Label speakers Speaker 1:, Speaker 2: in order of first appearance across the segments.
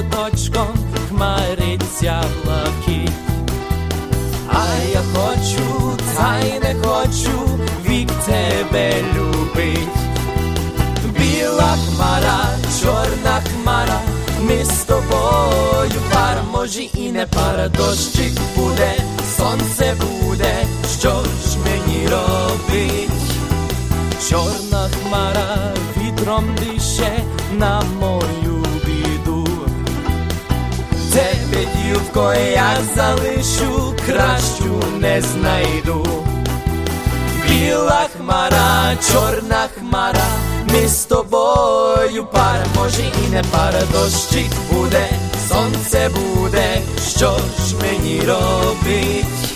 Speaker 1: над поточком хмариться блакить. А я хочу, та й не хочу вік тебе любить. Біла хмара, чорна хмара, ми з тобою пар, може і не пара, дощик буде, сонце буде, що ж мені робить? Чорна хмара вітром дише на мою Тебе, я залишу, кращу не знайду. Біла хмара, чорна хмара, ми з тобою пара, може і не пара, дощик буде, сонце буде, що ж мені робить?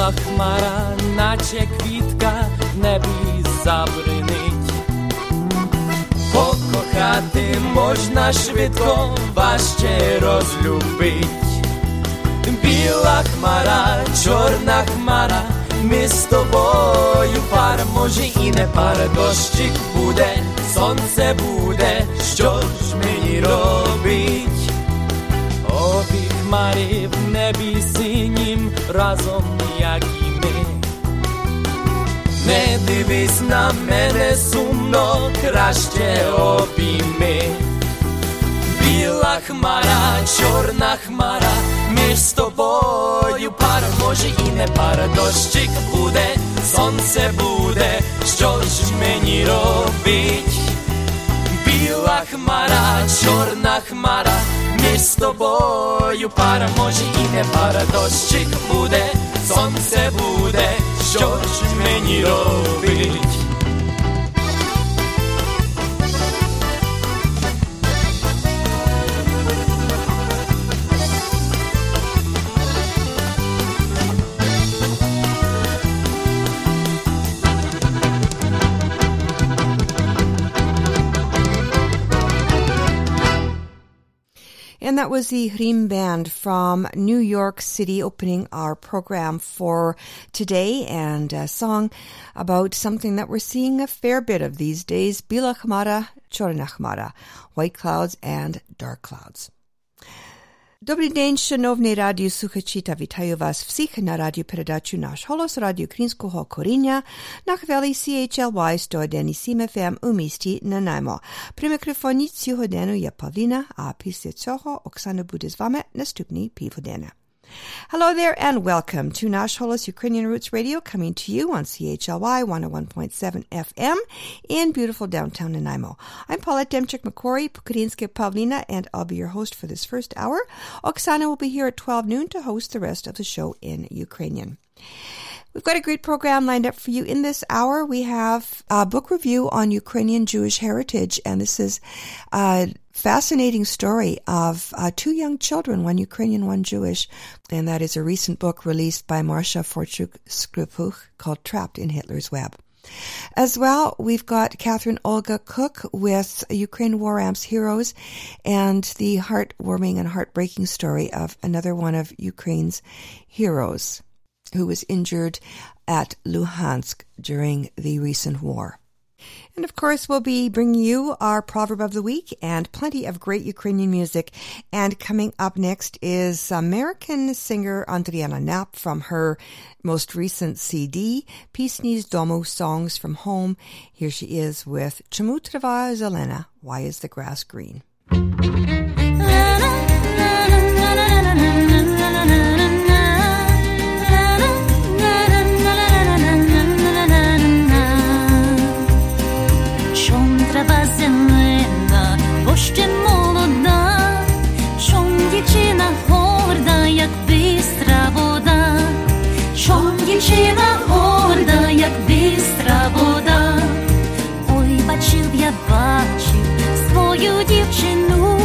Speaker 1: Біла хмара, наче квітка, в небі забринить. Покохати можна швидко, важче розлюбить. Біла хмара, чорна хмара, ми з тобою пар, може і не пара, дощик буде, сонце буде, що ж мені робить? Обі хмарі в небі синім разом, як і ми. Не дивись на мене сумно, краще обійми. Біла хмара, чорна хмара, ми з тобою пара, може і не пара, дощик буде, сонце буде, що ж мені робить? Біла хмара, чорна хмара, Ми з тобою пара, може і не пара, дощик буде, сонце буде, що ж мені робить?
Speaker 2: And that was the Hrim Band from New York City opening our program for today and a song about something that we're seeing a fair bit of these days, Bila Khmara, white clouds and dark clouds. Dobri den, šanovni radio suhačita, vitaju vas vsih na radio predaču Naš holos radio Krinskog korinja na hveli CHLY 101,7 FM u misti na najmo. Pri mikrofonici hodenu je Pavlina, a pisje coho Oksana bude z vame nastupni pivodena. Hello there and welcome to Nash Holos Ukrainian Roots Radio coming to you on CHLY 101.7 FM in beautiful downtown Nanaimo. I'm Paulette Demchuk MacQuarrie, Pukarinske Pavlina, and I'll be your host for this first hour. Oksana will be here at 12 noon to host the rest of the show in Ukrainian. We've got a great program lined up for you in this hour. We have a book review on Ukrainian Jewish heritage, and this is a fascinating story of uh, two young children, one Ukrainian, one Jewish, and that is a recent book released by Marsha Forchuk Skrypuch called Trapped in Hitler's Web. As well, we've got Catherine Olga Cook with Ukraine War Amps Heroes and the heartwarming and heartbreaking story of another one of Ukraine's heroes who was injured at Luhansk during the recent war. And of course, we'll be bringing you our proverb of the week and plenty of great Ukrainian music. And coming up next is American singer Andriana Knapp from her most recent CD, Pisni z Domu Songs from Home. Here she is with trwa zelena? Why is the grass green?
Speaker 3: Дівчина горда, як бистра вода. Ой, бачив, я бачив свою дівчину,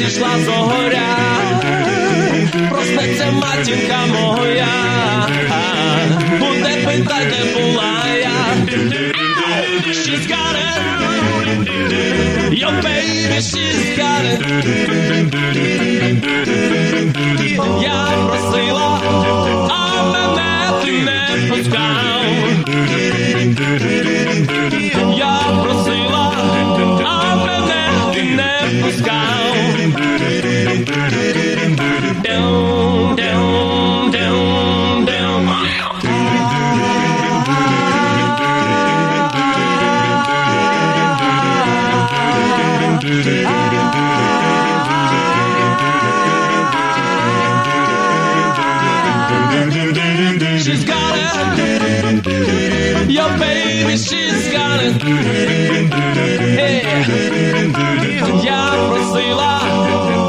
Speaker 1: зійшла зоря, проснеться матінка моя, буде питати, була я. She's got it, your baby, she's got it. Я просила, а мене ти не пускав. Я просила, а мене ти не пускав. Down, down, down, down. She's got it. Your baby, she's got it. Yeah. Я просила, а мене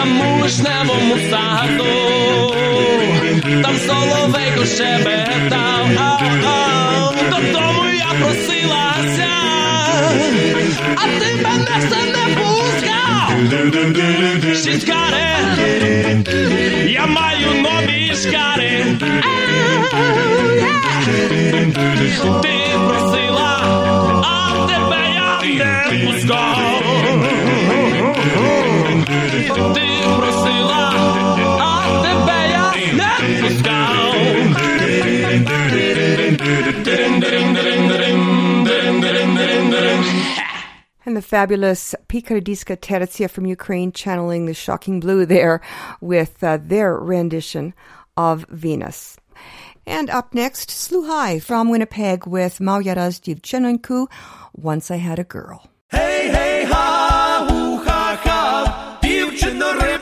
Speaker 1: Дин-дин-дин-дин, дин-дин-дин-дин.
Speaker 4: вишневому саду, там соловейко шебетав, а додому я просилася, а ти мене все не пускав. Шіскаре, я маю нові шкари. Ти просила, а тебе я не пускав. просила, а тебе я не.
Speaker 2: And the fabulous Pikardiyska Tertsiya from Ukraine channeling the shocking blue there with uh, their rendition of Venus. And up next, Sluhai from Winnipeg with Mauya Dziewczynku, Once I Had a Girl.
Speaker 4: Hey, hey, hi!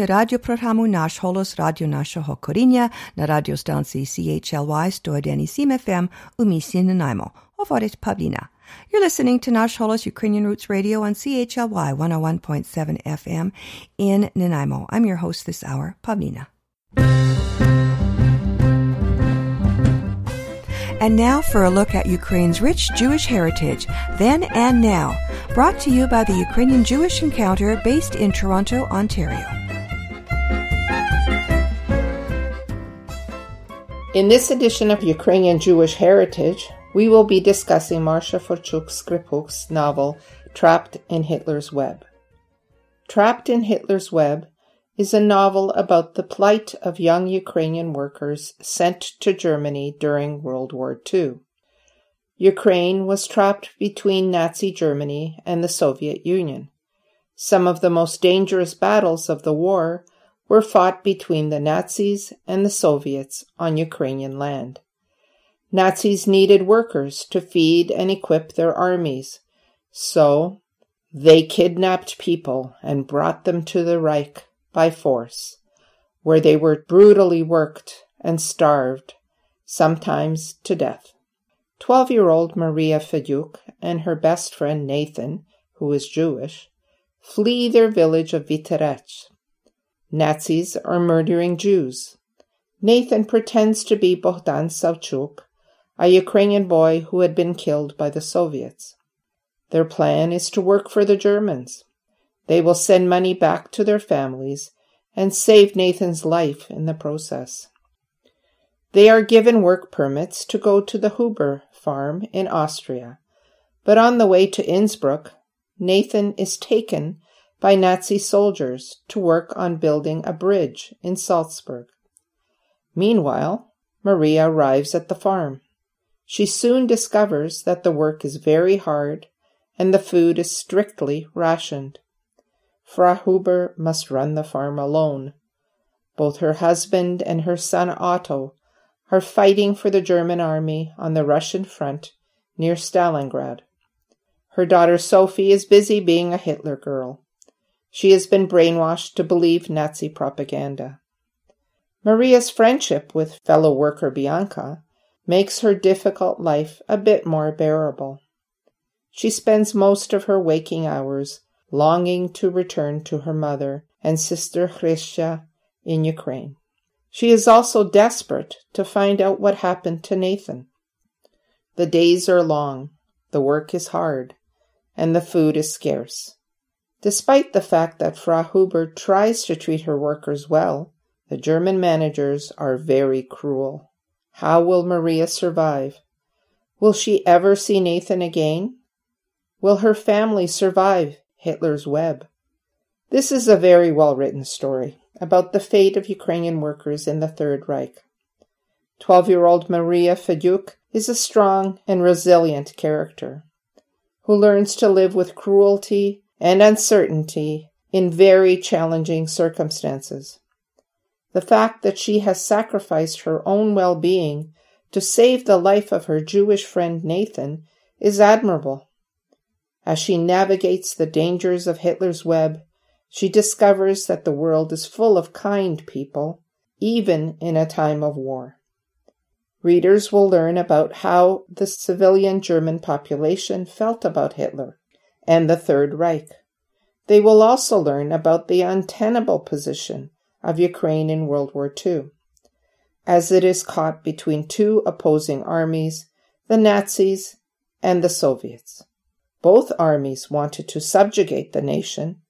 Speaker 2: Slušate radioprogramu Naš holos radio našeho korinja na radiostanciji CHLY 101.7 FM u Misiji Nanaimo. Hovorit Pavlina. You're listening to Nash Holos Ukrainian Roots Radio on CHLY 101.7 FM in Nanaimo. I'm your host this hour, Pavlina. And now for a look at Ukraine's rich Jewish heritage, then and now, brought to you by the Ukrainian Jewish Encounter based in Toronto, Ontario.
Speaker 5: In this edition of Ukrainian Jewish Heritage, we will be discussing Marsha Forchuk Skrypuch's novel Trapped in Hitler's Web. Trapped in Hitler's Web is a novel about the plight of young Ukrainian workers sent to Germany during World War II. Ukraine was trapped between Nazi Germany and the Soviet Union. Some of the most dangerous battles of the war were fought between the Nazis and the Soviets on Ukrainian land. Nazis needed workers to feed and equip their armies, so they kidnapped people and brought them to the Reich by force, where they were brutally worked and starved, sometimes to death. Twelve year old Maria Feduk and her best friend Nathan, who is Jewish, flee their village of Viterech. Nazis are murdering Jews. Nathan pretends to be Bohdan Savchuk, a Ukrainian boy who had been killed by the Soviets. Their plan is to work for the Germans. They will send money back to their families and save Nathan's life in the process. They are given work permits to go to the Huber farm in Austria, but on the way to Innsbruck, Nathan is taken by Nazi soldiers to work on building a bridge in Salzburg. Meanwhile, Maria arrives at the farm. She soon discovers that the work is very hard and the food is strictly rationed. Frau Huber must run the farm alone. Both her husband and her son Otto are fighting for the German army on the Russian front near Stalingrad. Her daughter Sophie is busy being a Hitler girl. She has been brainwashed to believe Nazi propaganda. Maria's friendship with fellow worker Bianca makes her difficult life a bit more bearable. She spends most of her waking hours longing to return to her mother and sister Hristia in Ukraine. She is also desperate to find out what happened to Nathan. The days are long, the work is hard, and the food is scarce. Despite the fact that Frau Huber tries to treat her workers well, the German managers are very cruel. How will Maria survive? Will she ever see Nathan again? Will her family survive Hitler's web? This is a very well written story about the fate of Ukrainian workers in the Third Reich. Twelve year old Maria Feduk is a strong and resilient character who learns to live with cruelty and uncertainty in very challenging circumstances. The fact that she has sacrificed her own well being to save the life of her Jewish friend Nathan is admirable. As she navigates the dangers of Hitler's web, she discovers that the world is full of kind people, even in a time of war. Readers will learn about how the civilian German population felt about Hitler and the Third Reich. They will also learn about the untenable position of Ukraine in World War II, as it is caught between two opposing armies, the Nazis and the Soviets. Both armies wanted to subjugate the nation.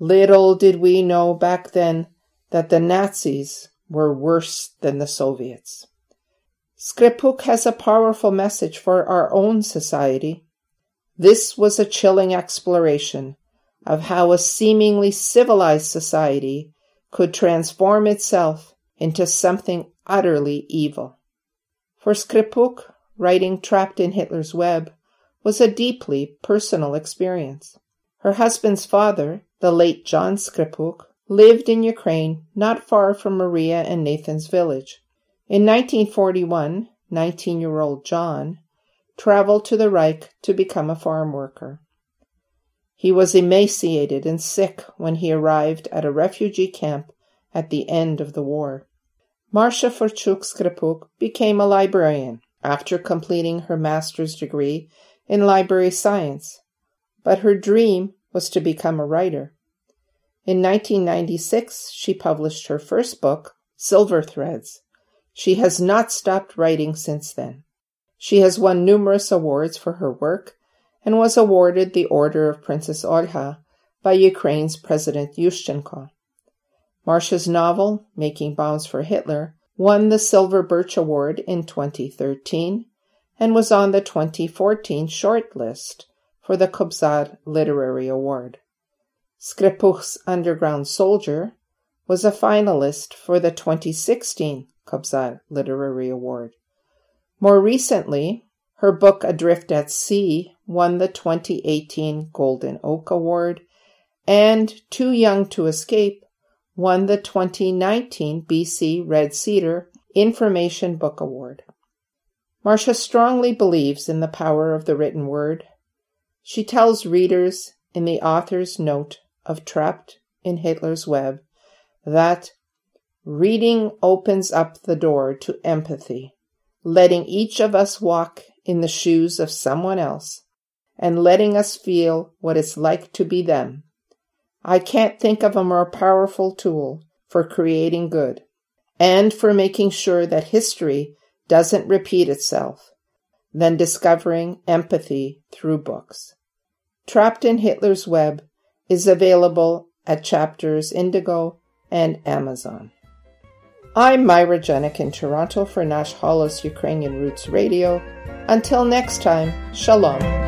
Speaker 5: Little did we know back then that the Nazis were worse than the Soviets. Skrypuch has a powerful message for our own society. This was a chilling exploration of how a seemingly civilized society could transform itself into something utterly evil. For Skrypuch, writing Trapped in Hitler's Web was a deeply personal experience. Her husband's father, the late John Skrypuch, lived in Ukraine not far from Maria and Nathan's village. In 1941, 19 year old John traveled to the Reich to become a farm worker. He was emaciated and sick when he arrived at a refugee camp at the end of the war. Marsha Forchuk Skrypuch became a librarian after completing her master's degree in library science, but her dream was to become a writer. In 1996, she published her first book, Silver Threads. She has not stopped writing since then. She has won numerous awards for her work and was awarded the Order of Princess Olha by Ukraine's President Yushchenko. Marsha's novel, Making Bombs for Hitler, won the Silver Birch Award in 2013 and was on the 2014 shortlist for the Kobzar Literary Award. Skrypuch's Underground Soldier was a finalist for the 2016 Kobzar Literary Award. More recently, her book Adrift at Sea won the 2018 Golden Oak Award, and Too Young to Escape won the 2019 BC Red Cedar Information Book Award. Marsha strongly believes in the power of the written word. She tells readers in the author's note of Trapped in Hitler's Web that reading opens up the door to empathy, letting each of us walk in the shoes of someone else and letting us feel what it's like to be them I can't think of a more powerful tool for creating good and for making sure that history doesn't repeat itself than discovering empathy through books. Trapped in Hitler's Web is available at Chapters Indigo and Amazon. I'm Myra Jenik in Toronto for Nash Holos Ukrainian Roots Radio. Until next time, Shalom.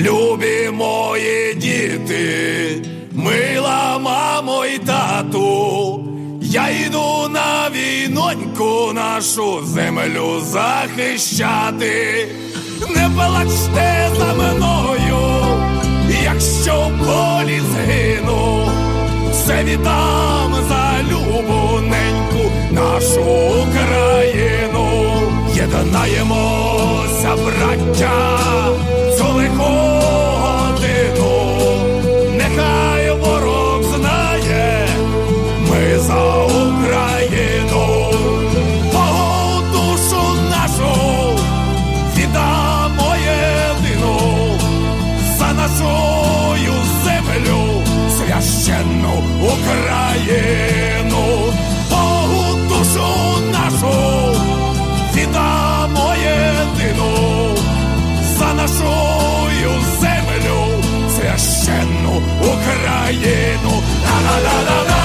Speaker 6: Любі мої діти, мила мамо і тату, я йду на війноньку нашу землю захищати, не плачте за мною, якщо в полі згину, все віддам за любоненьку нашу Україну, єднаємося, браття. за Україну, Богу душу нашу віддамо дину, за нашою землю, священну Україну,
Speaker 7: Богу душу нашу віддамо єдину за нашою землю, священну Україну. La la la
Speaker 2: la la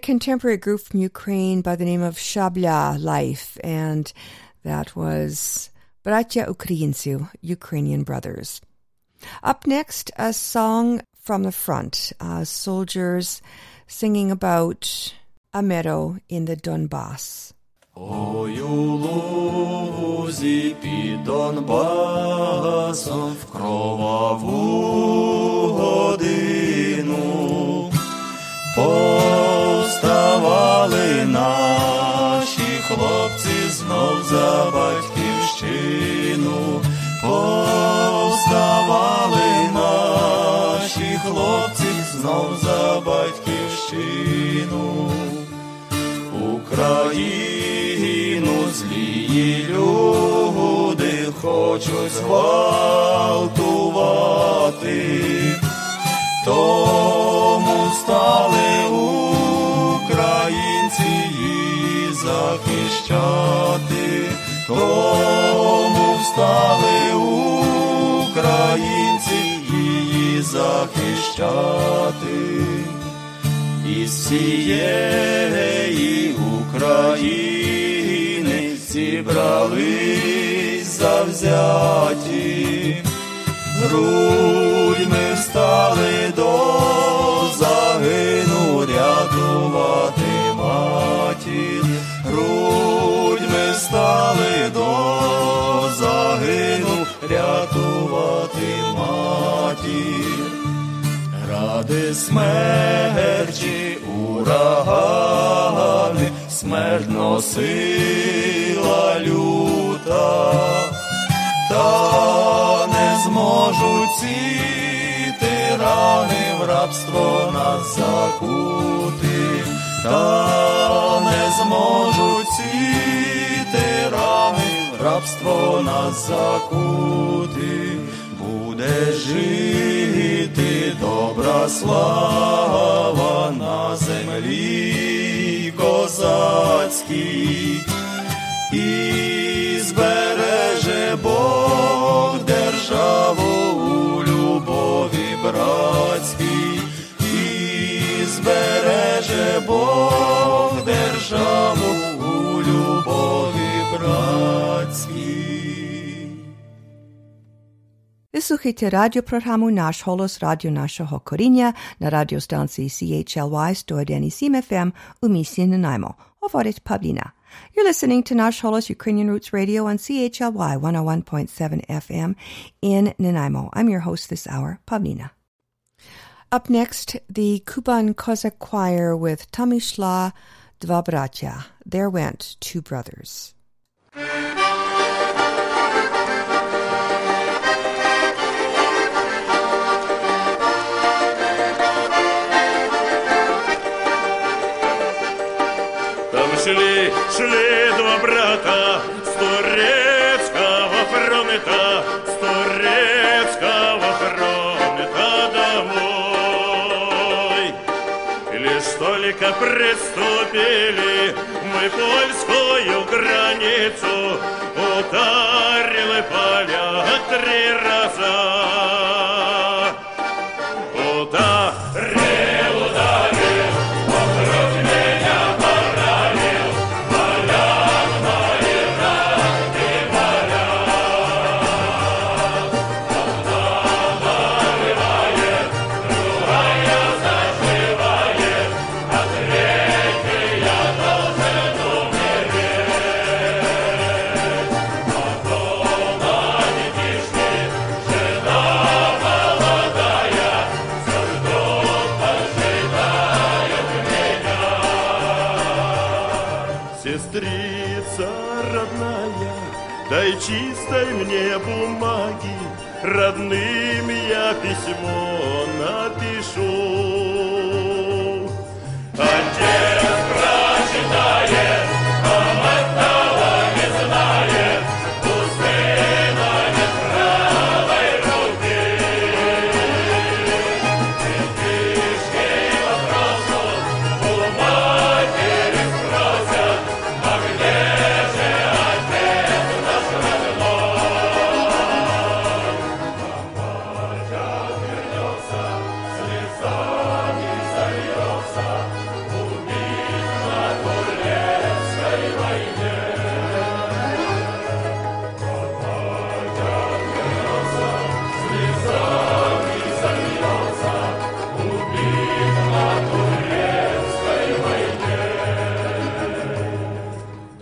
Speaker 2: contemporary group from Ukraine by the name of Shabla Life, and that was Bratya Ukraincu, Ukrainian Brothers. Up next, a song from the front, uh, soldiers singing about a meadow in the Donbass.
Speaker 7: Ой, у лузі під Донбасом в кроваву годину Повставали наші хлопці знов за батьківщину, повставали наші хлопці знов за батьківщину. Україну злії люди хочуть зґвалтувати, тому стали українці захищати, тому стали українці її захищати. Із всієї України зібрались завзяті, грудьми стали до загину рятувати матір, грудьми стали до загину рятувати матір ради смерті урагани, смерть носила люта, та не зможуть ці тирани в рабство нас закути, та не зможуть ці тирани рабство нас закути. Буде жити добра слава на землі козацькій, і збереже Бог державу у любові братській, збереже Бог державу у любові братській.
Speaker 2: Ви слухаєте радіопрограму «Наш голос» радіо нашого коріння на радіостанції CHLY 101 FM у місті Нанаймо. Говорить Павліна. You're listening to Nash Holos Ukrainian Roots Radio on CHLY 101.7 FM in Nanaimo. I'm your host this hour, Pavlina. Up next, the Kuban Cossack Choir with Tamishla Dva Bratya. There went two brothers.
Speaker 8: Там шли, шли два брата Приступили мы польскую границу, ударили я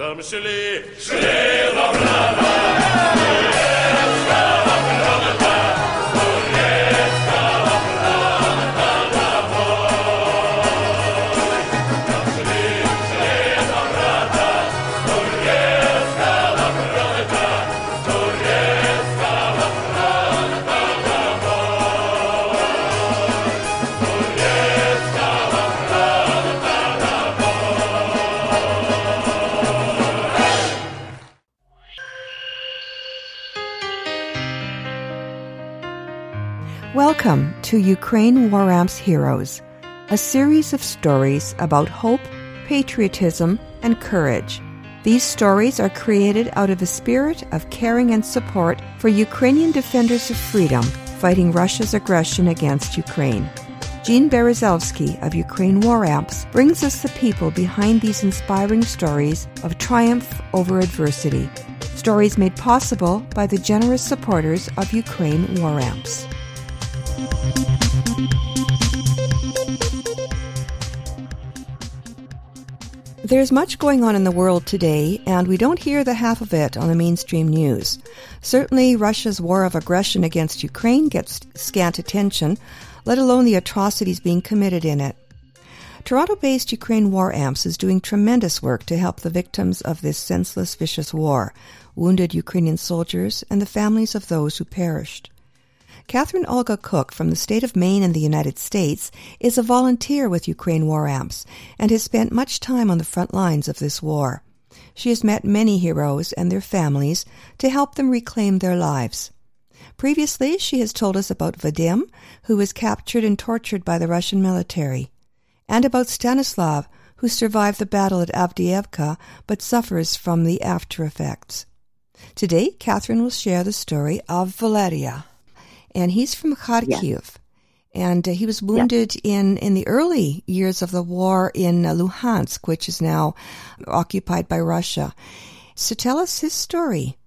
Speaker 8: Madame Chelé.
Speaker 2: Chelé, to Ukraine War Amps Heroes, a series of stories about hope, patriotism, and courage. These stories are created out of a spirit of caring and support for Ukrainian defenders of freedom fighting Russia's aggression against Ukraine. Jean Berezovsky of Ukraine War Amps brings us the people behind these inspiring stories of triumph over adversity. Stories made possible by the generous supporters of Ukraine War Amps. There's much going on in the world today, and we don't hear the half of it on the mainstream news. Certainly, Russia's war of aggression against Ukraine gets scant attention, let alone the atrocities being committed in it. Toronto based Ukraine War Amps is doing tremendous work to help the victims of this senseless, vicious war, wounded Ukrainian soldiers, and the families of those who perished. Catherine Olga Cook from the state of Maine in the United States is a volunteer with Ukraine War Amps and has spent much time on the front lines of this war. She has met many heroes and their families to help them reclaim their lives. Previously, she has told us about Vadim, who was captured and tortured by the Russian military, and about Stanislav, who survived the battle at Avdiivka but suffers from the after effects. Today, Catherine will share the story of Valeria and he's from Kharkiv. And uh, he was wounded in, in the early years of the war in uh, Luhansk, which is now occupied by Russia. So tell us his story.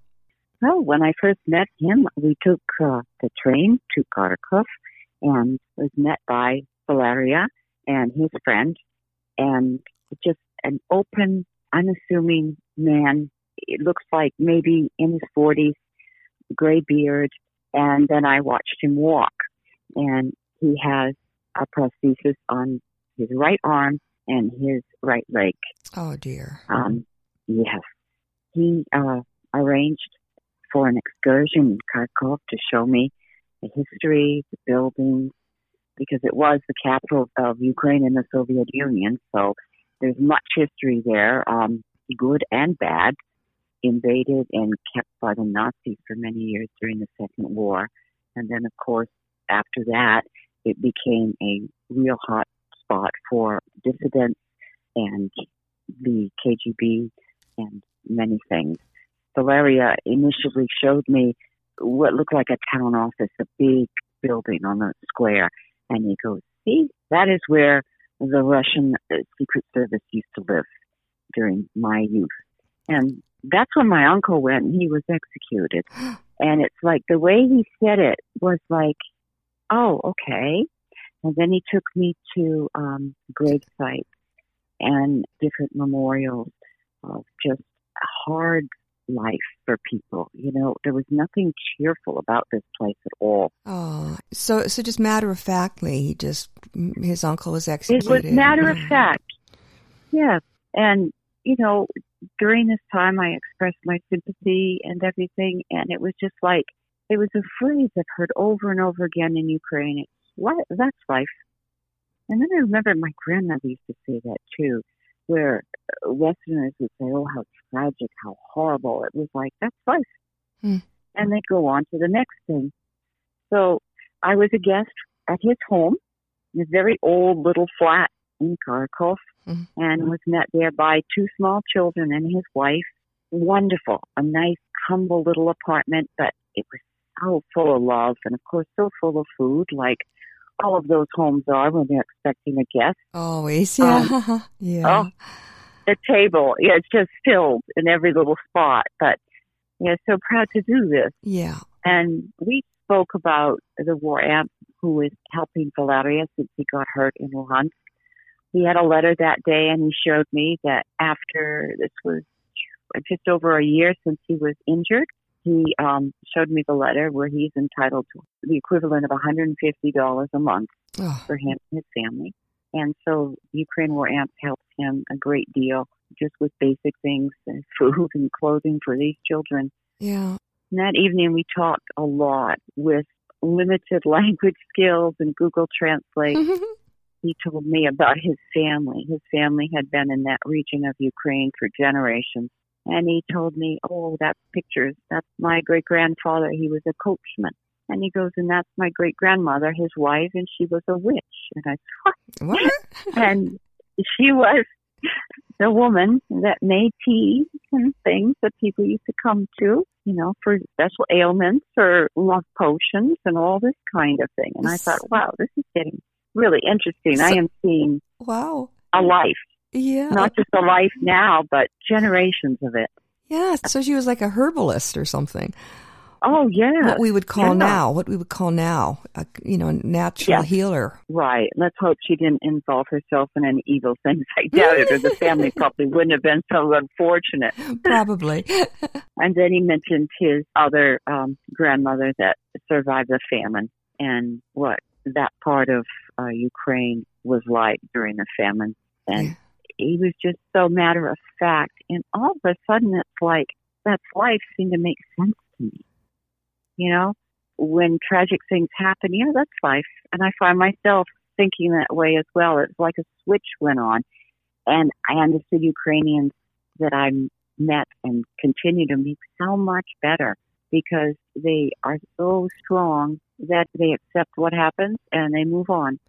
Speaker 9: Well, when I first met him, we took uh, the train to Kharkov and was met by Valeria and his friend, and just an open, unassuming man. It looks like maybe in his 40s, gray beard, and then I watched him walk. And he has a prosthesis on his right arm and his right leg.
Speaker 2: Oh dear.
Speaker 9: Um, yes. He uh, arranged for an excursion in Kharkov to show me the history, the buildings, because it was the capital of Ukraine in the Soviet Union. So there's much history there, um, good and bad invaded and kept by the Nazis for many years during the Second War. And then, of course, after that, it became a real hot spot for dissidents and the KGB and many things. Valeria initially showed me what looked like a town office, a big building on the square. And he goes, see, that is where the Russian uh, Secret Service used to live during my youth. And that's when my uncle went and he was executed. and it's like the way he said it was like, oh, okay. And then he took me to um, grave sites and different memorials of just hard life for people. You know, there was nothing cheerful about this place at all.
Speaker 2: Oh, so so just matter of factly, he just his uncle was executed.
Speaker 9: It was matter of fact. Yes, and you know, during this time, I expressed my sympathy and everything, and it was just like it was a phrase I've heard over and over again in Ukraine. It's what that's life. And then I remember my grandmother used to say that too, where Westerners would say, "Oh, how tragic, how horrible." It was like that's life,
Speaker 2: Hmm.
Speaker 9: and they go on to the next thing. So I was a guest at his home, in a very old little flat in Kharkov,
Speaker 2: Mhm.
Speaker 9: and was met there by two small children and his wife. Wonderful, a nice, humble little apartment, but it was so full of love and, of course, so full of food, like all of those homes are when they're expecting a guest.
Speaker 2: Always, yeah,
Speaker 9: Um,
Speaker 2: yeah.
Speaker 9: Oh, the table, yeah, it's just filled in every little spot. But yeah, so proud to do this.
Speaker 2: Yeah.
Speaker 9: And we spoke about the war amp who is helping Valeria since he got hurt in Luhansk. He had a letter that day and he showed me that after this was just over a year since he was injured. He um, showed me the letter where he's entitled to the equivalent of $150 a month
Speaker 2: Oh,
Speaker 9: for him and his family. And so Ukraine War Amps helped him a great deal just with basic things, and food and clothing for these children.
Speaker 2: yeah.
Speaker 9: And that evening we talked a lot with limited language skills and Google Translate. he told me about his family. His family had been in that region of Ukraine for generations. And he told me, oh, that's pictures. That's my great grandfather. He was a coachman. And he goes, and that's my great grandmother, his wife, and she was a witch. And I thought,
Speaker 2: what?
Speaker 9: and she was the woman that made tea and things that people used to come to, you know, for special ailments or love potions and all this kind of thing. And I thought, wow, this is getting really interesting. I am seeing
Speaker 2: Wow.
Speaker 9: a life,
Speaker 2: Yeah.
Speaker 9: not just a life now, but generations of it.
Speaker 2: yeah. So she was like a herbalist or something.
Speaker 9: Oh, yeah.
Speaker 2: What we would call
Speaker 9: Yeah.
Speaker 2: now, what we would call now, a, you know, a natural
Speaker 9: Yeah.
Speaker 2: healer.
Speaker 9: Right. Let's hope she didn't involve herself in any evil things. I doubt it, or the family probably wouldn't have been so unfortunate.
Speaker 2: Probably.
Speaker 9: And then he mentioned his other um, grandmother that survived the famine and what that part of uh, Ukraine was like during the famine. And
Speaker 2: Yeah.
Speaker 9: he was just so matter of fact. And all of a sudden, it's like that's life seemed to make sense to me. You know, when tragic things happen, yeah, that's life. And I find myself thinking that way as well. It's like a switch went on. And I understood Ukrainians that I met and continue to meet so much better because they are so strong that they accept what happens and they move on.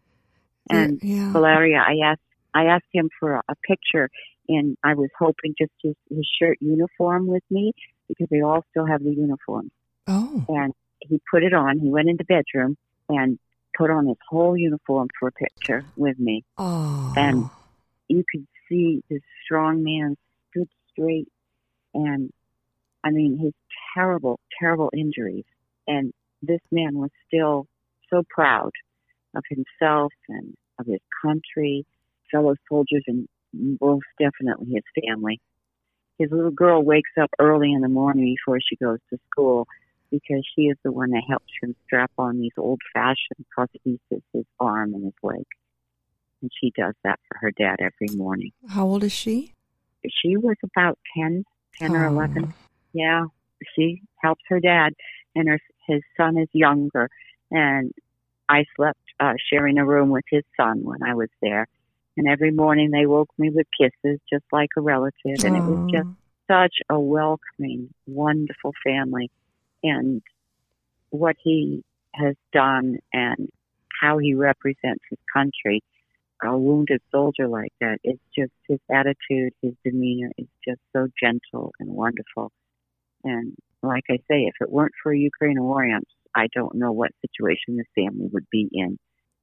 Speaker 9: And
Speaker 2: yeah.
Speaker 9: Valeria, I asked I asked him for a, a picture, and I was hoping just his, his shirt uniform with me because they all still have the uniform.
Speaker 2: Oh.
Speaker 9: And he put it on. He went into the bedroom and put on his whole uniform for a picture with me.
Speaker 2: Oh.
Speaker 9: And you could see this strong man stood straight, and I mean his terrible, terrible injuries, and this man was still so proud of himself and of his country, fellow soldiers, and most definitely his family. His little girl wakes up early in the morning before she goes to school because she is the one that helps him strap on these old fashioned prostheses, his arm and his leg. And she does that for her dad every morning.
Speaker 2: How old is she?
Speaker 9: She was about 10, 10 or
Speaker 2: Oh.
Speaker 9: 11. Yeah, she helps her dad, and her his son is younger. And I slept uh, sharing a room with his son when I was there. And every morning they woke me with kisses, just like a relative. And it was just such a welcoming, wonderful family. And what he has done and how he represents his country, a wounded soldier like that, it's just his attitude, his demeanor is just so gentle and wonderful. And like I say, if it weren't for Ukraine war amps, I don't know what situation the family would be in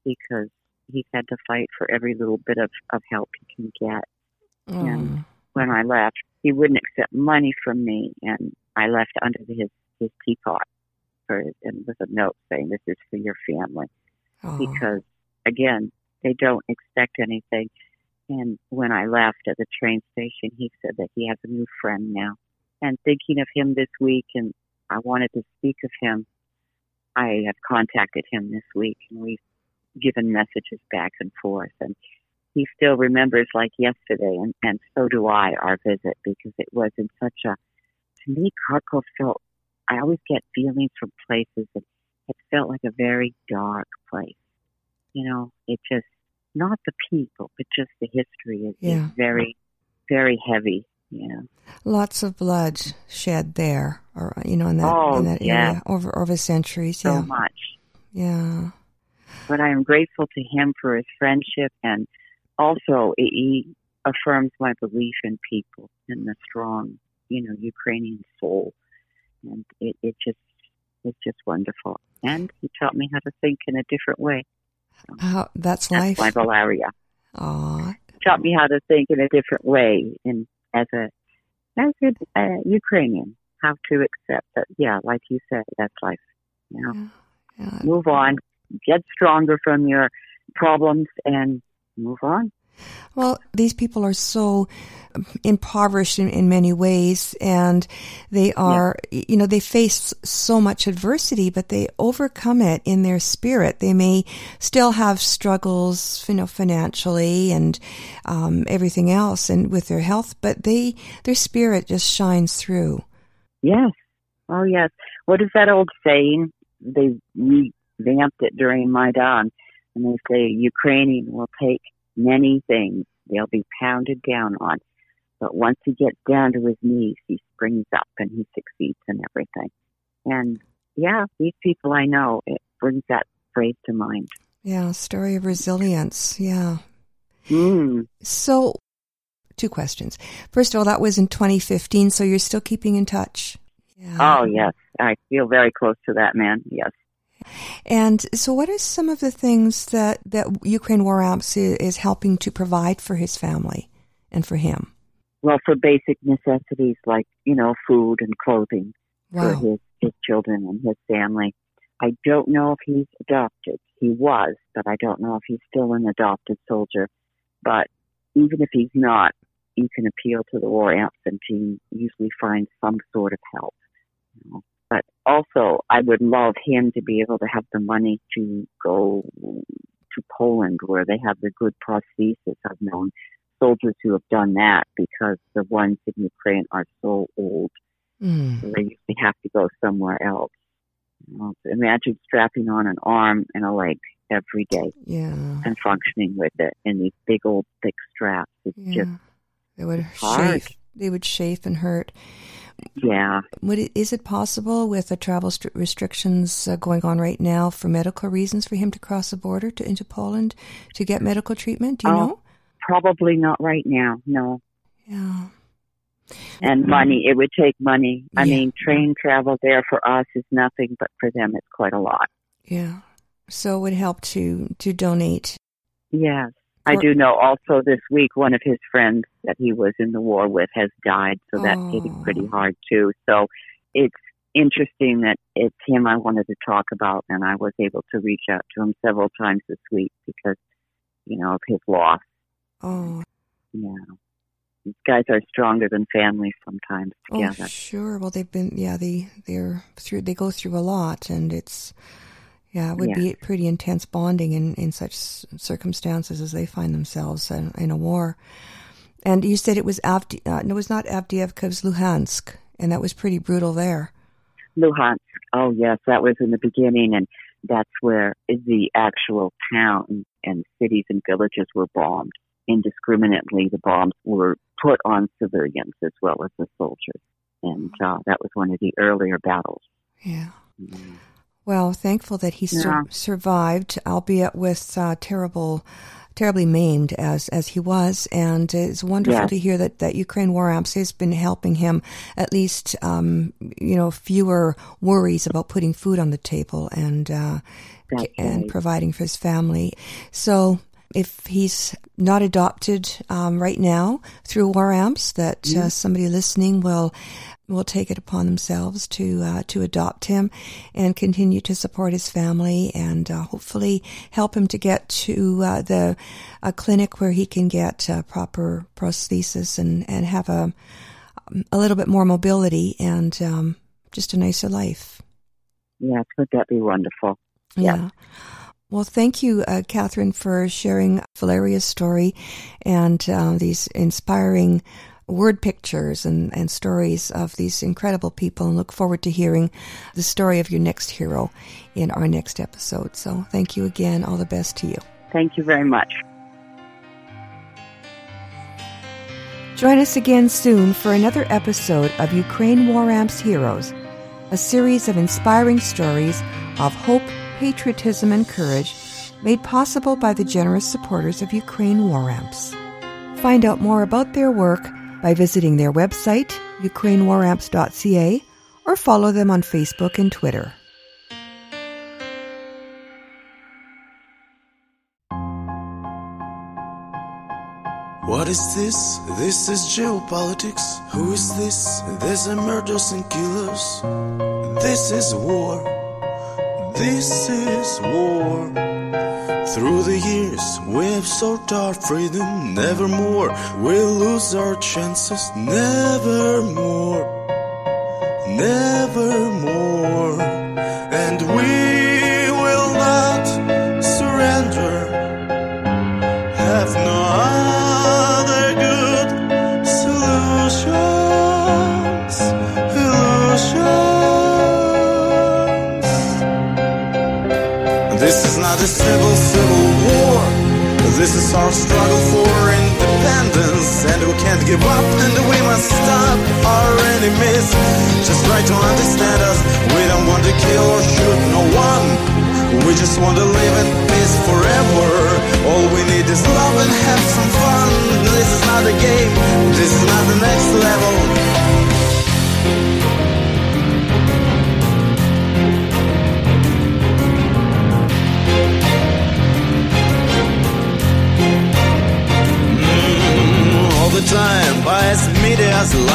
Speaker 9: because he's had to fight for every little bit of, of help he can get
Speaker 2: And mm.
Speaker 9: when I left. He wouldn't accept money from me, and I left under his his teapot for and with a note saying, "This is for your family,"
Speaker 2: Oh.
Speaker 9: because again, they don't expect anything. And when I left at the train station, he said that he has a new friend now. And thinking of him this week, and I wanted to speak of him, I have contacted him this week, and we've given messages back and forth. And he still remembers like yesterday, and, and so do I, our visit, because it was in such a, to me, Kharkov felt, I always get feelings from places that it felt like a very dark place. You know, it just, not the people, but just the history is,
Speaker 2: Yeah.
Speaker 9: is very, very heavy. Yeah.
Speaker 2: Lots of blood shed there, or you know, in that
Speaker 9: Oh,
Speaker 2: in that
Speaker 9: yeah.
Speaker 2: area over over centuries.
Speaker 9: So
Speaker 2: yeah,
Speaker 9: much.
Speaker 2: yeah.
Speaker 9: but I am grateful to him for his friendship and also he affirms my belief in people and the strong, you know, Ukrainian soul. And it, it just it's just wonderful. And he taught me how to think in a different way.
Speaker 2: How that's
Speaker 9: That's
Speaker 2: life.
Speaker 9: my Valeria.
Speaker 2: Aw,
Speaker 9: Taught me how to think in a different way and as a as a uh, Ukrainian, how to accept that yeah, like you said, that's life. You know.
Speaker 2: yeah.
Speaker 9: Move on. Get stronger from your problems and move on.
Speaker 2: Well, these people are so impoverished in, in many ways and they are, you know, they face so much adversity, but they overcome it in their spirit. They may still have struggles, you know, financially and, um, everything else and with their health, but they, their spirit just shines through.
Speaker 9: Yes. Oh, yes. What is that old saying? They revamped it during Maidan, and they say Ukrainian will take many things. They'll be pounded down on. But once he gets down to his knees, he springs up and he succeeds in everything. And yeah, these people I know, it brings that phrase to mind.
Speaker 2: Yeah, story of resilience. Yeah.
Speaker 9: Mm.
Speaker 2: So, two questions. First of all, that was in 2015, so you're still keeping in touch. Yeah.
Speaker 9: Oh, yes. I feel very close to that man. Yes.
Speaker 2: And so, what are some of the things that, that Ukraine War Amps is, helping to provide for his family and for him?
Speaker 9: Well, for basic necessities like, you know, food and clothing
Speaker 2: Wow.
Speaker 9: for his, his children and his family. I don't know if he's adopted. He was, but I don't know if he's still an adopted soldier. But even if he's not, you can appeal to the war amps and he usually finds some sort of help. You know. But also, I would love him to be able to have the money to go to Poland where they have the good prosthesis. I've known soldiers who have done that because the ones in Ukraine are so old
Speaker 2: Mm.
Speaker 9: so they usually have to go somewhere else. You know, so imagine strapping on an arm and a leg every day
Speaker 2: Yeah.
Speaker 9: and functioning with it in these big old thick straps. It's
Speaker 2: Yeah.
Speaker 9: just
Speaker 2: They would
Speaker 9: hard.
Speaker 2: They would chafe and hurt.
Speaker 9: Yeah.
Speaker 2: Would it, is it possible with the travel st- restrictions uh, going on right now for medical reasons for him to cross the border to into Poland to get medical treatment? Do you
Speaker 9: Oh.
Speaker 2: know?
Speaker 9: Probably not right now, no.
Speaker 2: Yeah.
Speaker 9: And money, it would take money. I
Speaker 2: Yeah.
Speaker 9: mean, train travel there for us is nothing, but for them it's quite a lot.
Speaker 2: Yeah. So it would help to to donate.
Speaker 9: Yes. I do know also this week one of his friends that he was in the war with has died, so that's hitting
Speaker 2: Oh.
Speaker 9: pretty hard too. So it's interesting that it's him I wanted to talk about, and I was able to reach out to him several times this week because, you know, of his loss.
Speaker 2: Oh,
Speaker 9: Yeah. These guys are stronger than family sometimes
Speaker 2: oh, sure. Well, they've been yeah they they're through they go through a lot, and it's yeah it would
Speaker 9: Yeah.
Speaker 2: be pretty intense bonding in in such circumstances as they find themselves in, in a war. And you said it was Avdi, uh, no, it was not Avdiivka, it was Luhansk, and that was pretty brutal there.
Speaker 9: Luhansk. Oh yes, that was in the beginning, and that's where the actual town and cities and villages were bombed indiscriminately. The bombs were put on civilians as well as the soldiers, and uh, that was one of the earlier battles.
Speaker 2: Yeah. Well, thankful that he sur- survived, albeit with uh, terrible, terribly maimed as as he was, and it's wonderful
Speaker 9: Yes.
Speaker 2: to hear that that Ukraine War Amps has been helping him at least, um, you know, fewer worries about putting food on the table and uh, and
Speaker 9: right.
Speaker 2: providing for his family. So. If he's not adopted um, right now through War Amps, that uh, somebody listening will will take it upon themselves to uh, to adopt him and continue to support his family and uh, hopefully help him to get to uh, the a clinic where he can get uh, proper prosthesis and and have a a little bit more mobility and um, just a nicer life.
Speaker 9: Yes, would that be wonderful?
Speaker 2: Yeah. Well, thank you, uh, Catherine, for sharing Valeria's story and uh, these inspiring word pictures and, and stories of these incredible people and look forward to hearing the story of your next hero in our next episode. So thank you again. All the best to you.
Speaker 9: Thank you very much.
Speaker 2: Join us again soon for another episode of Ukraine War Amps Heroes, a series of inspiring stories of hope, patriotism, and courage made possible by the generous supporters of Ukraine War Amps. Find out more about their work by visiting their website, ukrainewaramps.ca, or follow them on Facebook and Twitter.
Speaker 10: What is this? This is geopolitics. Who is this? There's a murders and killers. This is war. This is war. Through the years, we've sought our freedom. Nevermore we'll lose our chances. Nevermore, nevermore. And we will not surrender. Have no This is our struggle for independence. And we can't give up, and we must stop our enemies. Just try to understand us. We don't want to kill or shoot no one. We just want to live in peace forever. All we need is love and have some fun. This is not a game. This is not the next level.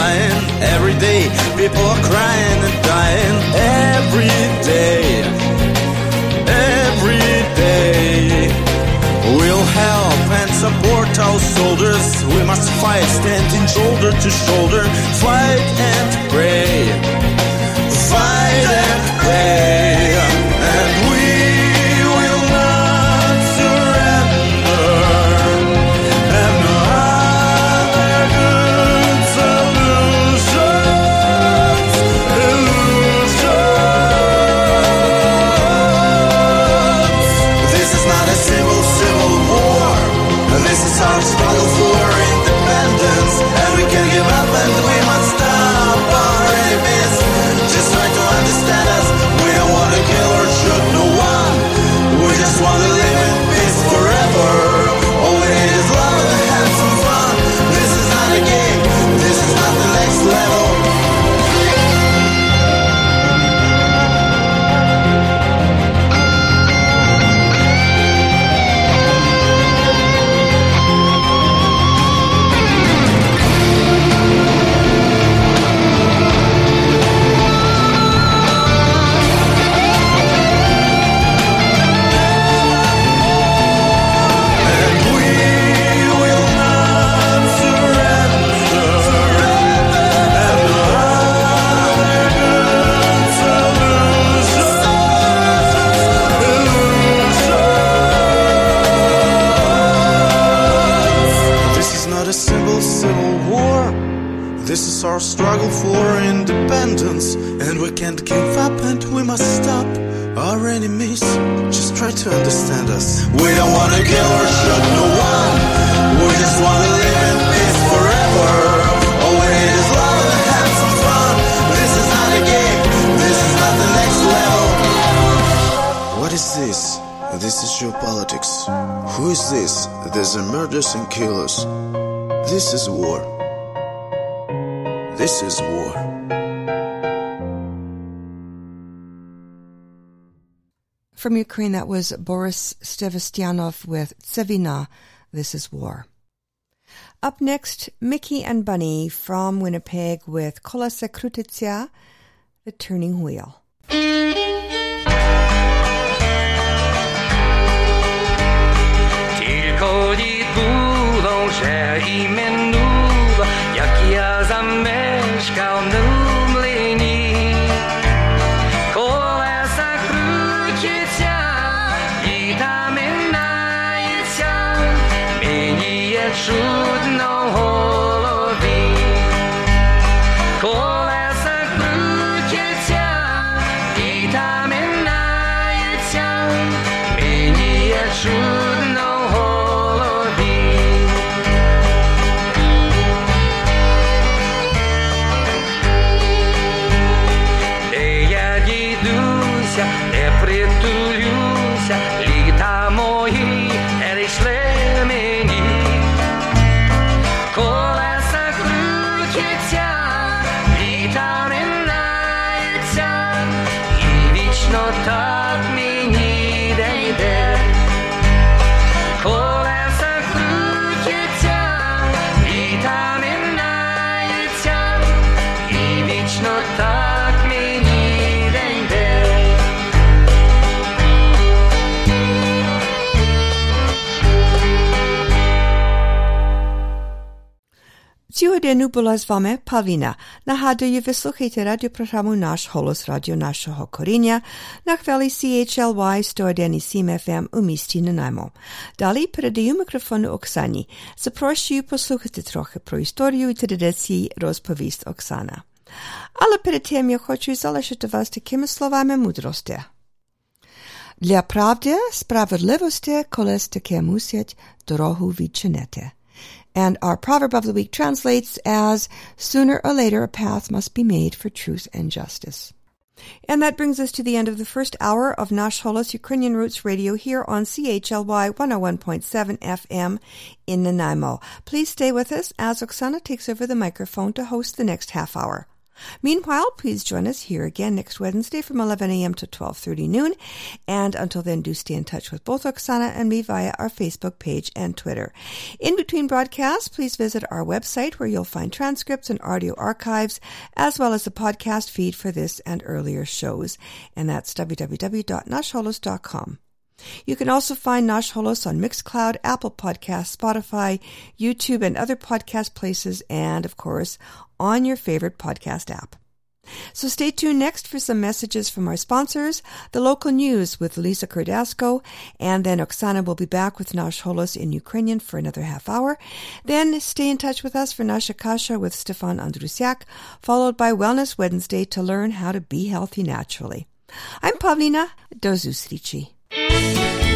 Speaker 10: Lying. Every day, people are crying and dying. Every day, every day. We'll help and support our soldiers. We must fight, standing shoulder to shoulder. Fight and pray. This? There's a murders and killers. This is war. This is war.
Speaker 2: From Ukraine, that was Boris Stevastyanov with Tsevina, This is War. Up next, Mickey and Bunny from Winnipeg with Kolasa Krutitsia, The Turning Wheel.
Speaker 1: I
Speaker 2: pretulhúcia. Була з вами Павліна. Нагадую, ви слухаєте радіопрограму «Наш голос радіо нашого коріння» на хвилі CHLY 101,7 FM у місті Нанаймо. Далі передаю мікрофон Оксані. Запрошую послухати трохи про історію і традиції розповість Оксана. Але перед тим я хочу залишити вас такими словами мудрості. Для правди, справедливості колись таке мусять дорогу відчинити. And our proverb of the week translates as sooner or later a path must be made for truth and justice. And that brings us to the end of the first hour of Nash Holos Ukrainian Roots Radio here on CHLY 101.7 FM in Nanaimo. Please stay with us as Oksana takes over the microphone to host the next half hour. Meanwhile, please join us here again next Wednesday from 11 a.m. to 12:30 noon. And until then, do stay in touch with both Oksana and me via our Facebook page and Twitter. In between broadcasts, please visit our website where you'll find transcripts and audio archives, as well as the podcast feed for this and earlier shows. And that's www.nashholos.com. You can also find Nash Holos on Mixcloud, Apple Podcasts, Spotify, YouTube, and other podcast places, and of course, on your favorite podcast app. So stay tuned next for some messages from our sponsors, the local news with Lisa Kordasco, and then Oksana will be back with Nash Holos in Ukrainian for another half hour. Then stay in touch with us for Nasha Kasha with Stefan Andrusiak, followed by Wellness Wednesday to learn how to be healthy naturally. I'm Pavlina Música